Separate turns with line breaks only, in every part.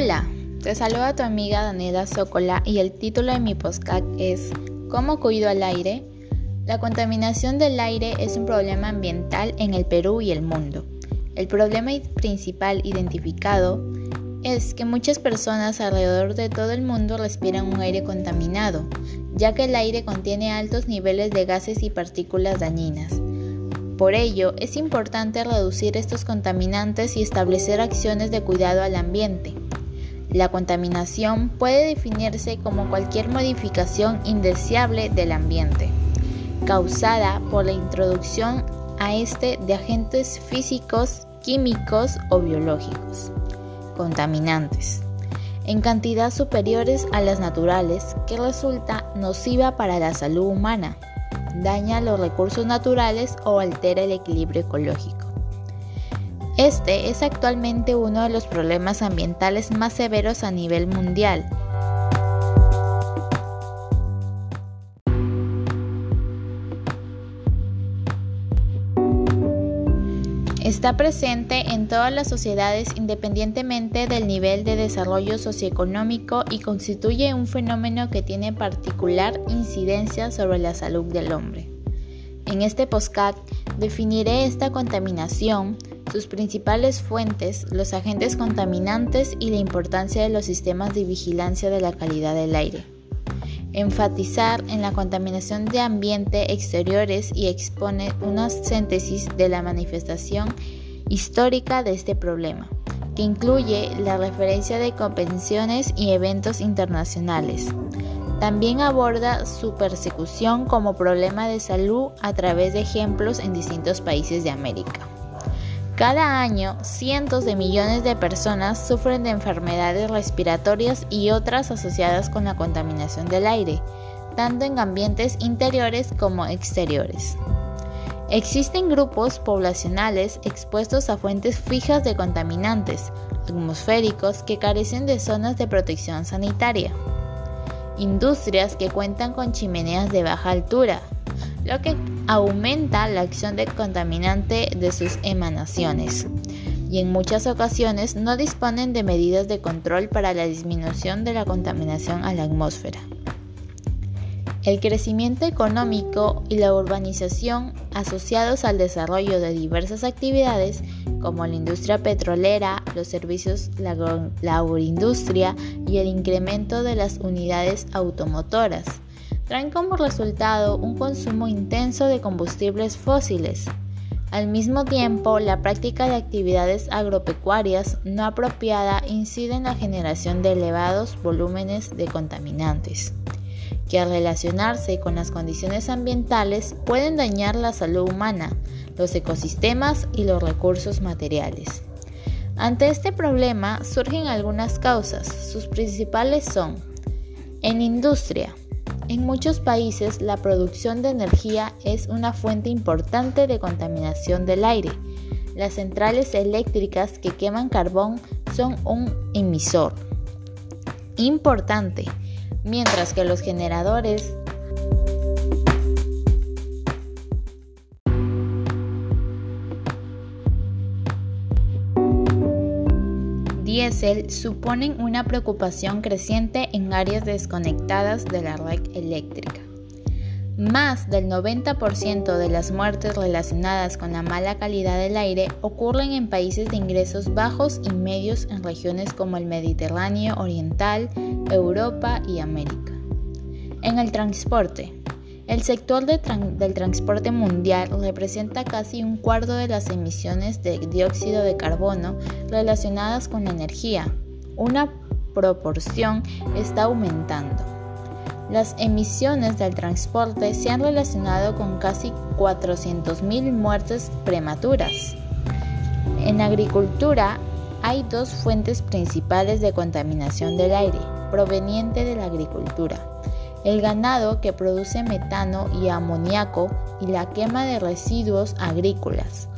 Hola, te saluda tu amiga Daniela Zócola y el título de mi podcast es ¿Cómo cuido al aire? La contaminación del aire es un problema ambiental en el Perú y el mundo. El problema principal identificado es que muchas personas alrededor de todo el mundo respiran un aire contaminado, ya que el aire contiene altos niveles de gases y partículas dañinas. Por ello, es importante reducir estos contaminantes y establecer acciones de cuidado al ambiente. La contaminación puede definirse como cualquier modificación indeseable del ambiente, causada por la introducción a este de agentes físicos, químicos o biológicos, contaminantes, en cantidades superiores a las naturales que resulta nociva para la salud humana daña los recursos naturales o altera el equilibrio ecológico. Este es actualmente uno de los problemas ambientales más severos a nivel mundial Está presente en todas las sociedades independientemente del nivel de desarrollo socioeconómico y constituye un fenómeno que tiene particular incidencia sobre la salud del hombre. En este postcat definiré esta contaminación, sus principales fuentes, los agentes contaminantes y la importancia de los sistemas de vigilancia de la calidad del aire enfatizar en la contaminación de ambiente exteriores y expone una síntesis de la manifestación histórica de este problema, que incluye la referencia de convenciones y eventos internacionales. También aborda su persecución como problema de salud a través de ejemplos en distintos países de América. Cada año, cientos de millones de personas sufren de enfermedades respiratorias y otras asociadas con la contaminación del aire, tanto en ambientes interiores como exteriores. Existen grupos poblacionales expuestos a fuentes fijas de contaminantes atmosféricos que carecen de zonas de protección sanitaria. Industrias que cuentan con chimeneas de baja altura, lo que aumenta la acción de contaminante de sus emanaciones y en muchas ocasiones no disponen de medidas de control para la disminución de la contaminación a la atmósfera. El crecimiento económico y la urbanización asociados al desarrollo de diversas actividades como la industria petrolera, los servicios, la, la agroindustria y el incremento de las unidades automotoras traen como resultado un consumo intenso de combustibles fósiles. Al mismo tiempo, la práctica de actividades agropecuarias no apropiada incide en la generación de elevados volúmenes de contaminantes, que al relacionarse con las condiciones ambientales pueden dañar la salud humana, los ecosistemas y los recursos materiales. Ante este problema surgen algunas causas. Sus principales son en industria, en muchos países la producción de energía es una fuente importante de contaminación del aire. Las centrales eléctricas que queman carbón son un emisor importante, mientras que los generadores diésel suponen una preocupación creciente en áreas desconectadas de la red eléctrica. Más del 90% de las muertes relacionadas con la mala calidad del aire ocurren en países de ingresos bajos y medios en regiones como el Mediterráneo Oriental, Europa y América. En el transporte, el sector del transporte mundial representa casi un cuarto de las emisiones de dióxido de carbono relacionadas con la energía. Una proporción está aumentando. Las emisiones del transporte se han relacionado con casi 400.000 muertes prematuras. En agricultura hay dos fuentes principales de contaminación del aire, proveniente de la agricultura el ganado que produce metano y amoníaco y la quema de residuos agrícolas.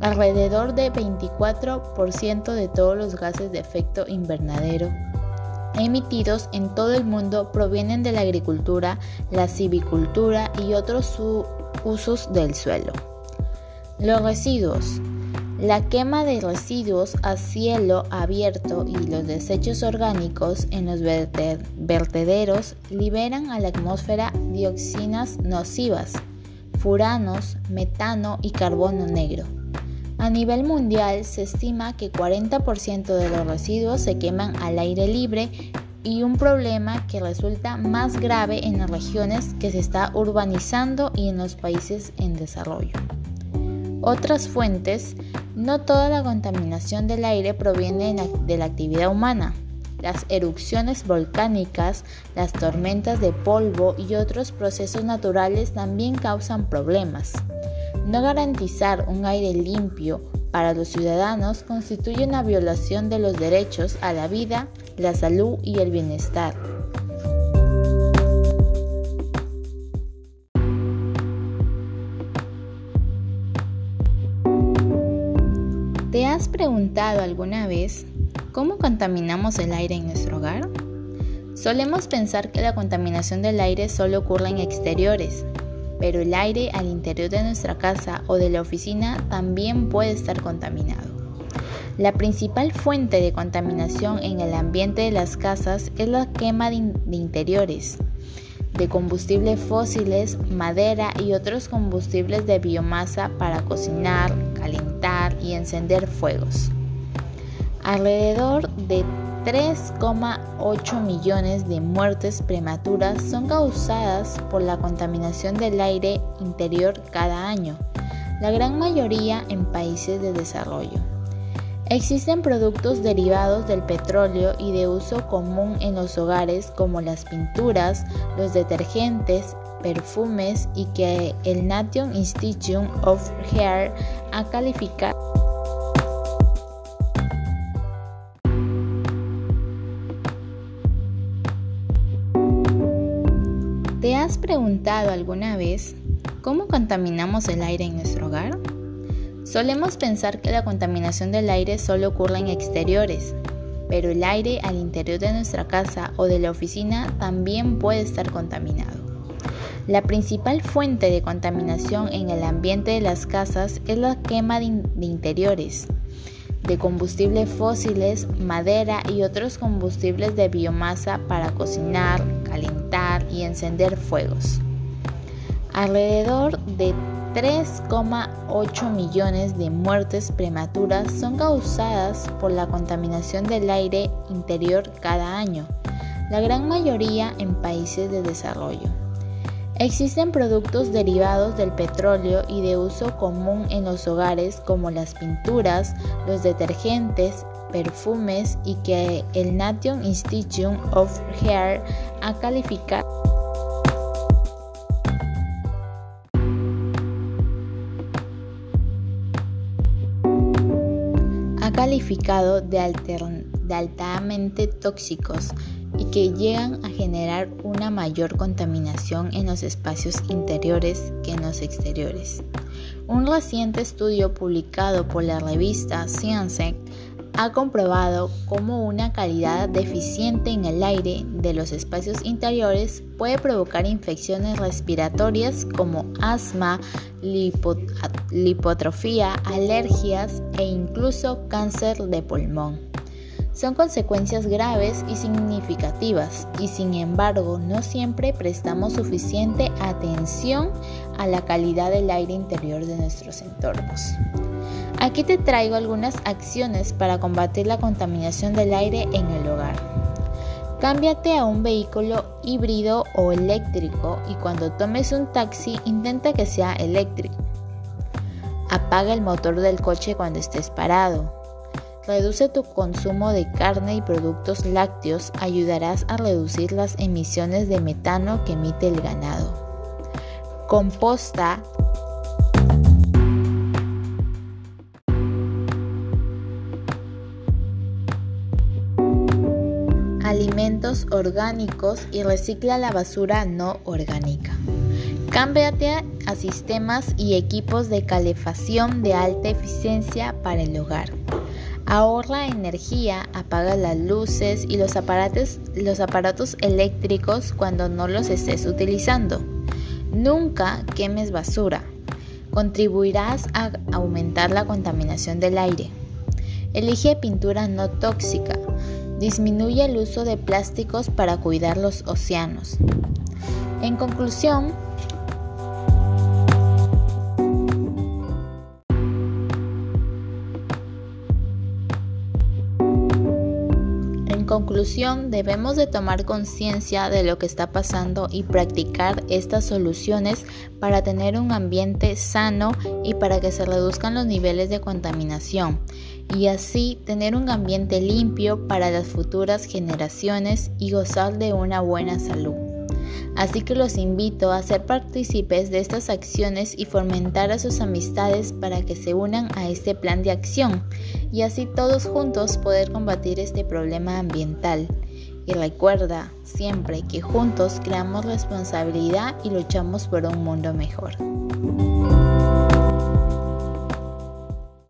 Alrededor de 24% de todos los gases de efecto invernadero emitidos en todo el mundo provienen de la agricultura, la civicultura y otros usos del suelo. Los residuos. La quema de residuos a cielo abierto y los desechos orgánicos en los vertederos liberan a la atmósfera dioxinas nocivas, furanos, metano y carbono negro. A nivel mundial se estima que 40% de los residuos se queman al aire libre y un problema que resulta más grave en las regiones que se está urbanizando y en los países en desarrollo. Otras fuentes, no toda la contaminación del aire proviene de la actividad humana. Las erupciones volcánicas, las tormentas de polvo y otros procesos naturales también causan problemas. No garantizar un aire limpio para los ciudadanos constituye una violación de los derechos a la vida, la salud y el bienestar. Has preguntado alguna vez cómo contaminamos el aire en nuestro hogar? Solemos pensar que la contaminación del aire solo ocurre en exteriores, pero el aire al interior de nuestra casa o de la oficina también puede estar contaminado. La principal fuente de contaminación en el ambiente de las casas es la quema de, interiores, de combustibles fósiles, madera y otros combustibles de biomasa para cocinar, calentar y encender fuegos. Alrededor de 3,8 millones de muertes prematuras son causadas por la contaminación del aire interior cada año, la gran mayoría en países de desarrollo. Existen productos derivados del petróleo y de uso común en los hogares como las pinturas, los detergentes, perfumes y que el Nation Institute of Hair ha calificado ¿Te has preguntado alguna vez cómo contaminamos el aire en nuestro hogar? Solemos pensar que la contaminación del aire solo ocurre en exteriores, pero el aire al interior de nuestra casa o de la oficina también puede estar contaminado. La principal fuente de contaminación en el ambiente de las casas es la quema de, interiores, de combustibles fósiles, madera y otros combustibles de biomasa para cocinar, calentar y encender fuegos. Alrededor de 3,8 millones de muertes prematuras son causadas por la contaminación del aire interior cada año, la gran mayoría en países de desarrollo. Existen productos derivados del petróleo y de uso común en los hogares como las pinturas, los detergentes, perfumes y que el Nation Institute of Hair ha calificado calificado de, de altamente tóxicos y que llegan a generar una mayor contaminación en los espacios interiores que en los exteriores. Un reciente estudio publicado por la revista Science ha comprobado cómo una calidad deficiente en el aire de los espacios interiores puede provocar infecciones respiratorias como asma, lipotrofía, alergias e incluso cáncer de pulmón. Son consecuencias graves y significativas y sin embargo no siempre prestamos suficiente atención a la calidad del aire interior de nuestros entornos. Aquí te traigo algunas acciones para combatir la contaminación del aire en el hogar. Cámbiate a un vehículo híbrido o eléctrico y cuando tomes un taxi intenta que sea eléctrico. Apaga el motor del coche cuando estés parado. Reduce tu consumo de carne y productos lácteos, ayudarás a reducir las emisiones de metano que emite el ganado. Composta orgánicos y recicla la basura no orgánica. Cámbiate a sistemas y equipos de calefacción de alta eficiencia para el hogar. Ahorra energía, apaga las luces y los aparatos, los aparatos eléctricos cuando no los estés utilizando. Nunca quemes basura. contribuirás a aumentar la contaminación del aire. Elige pintura no tóxica. Disminuye el uso de plásticos para cuidar los océanos. En conclusión, conclusión, debemos de tomar conciencia de lo que está pasando y practicar estas soluciones para tener un ambiente sano y para que se reduzcan los niveles de contaminación y así tener un ambiente limpio para las futuras generaciones y gozar de una buena salud. Así que los invito a ser partícipes de estas acciones y fomentar a sus amistades para que se unan a este plan de acción y así todos juntos poder combatir este problema ambiental. Y recuerda siempre que juntos creamos responsabilidad y luchamos por un mundo mejor.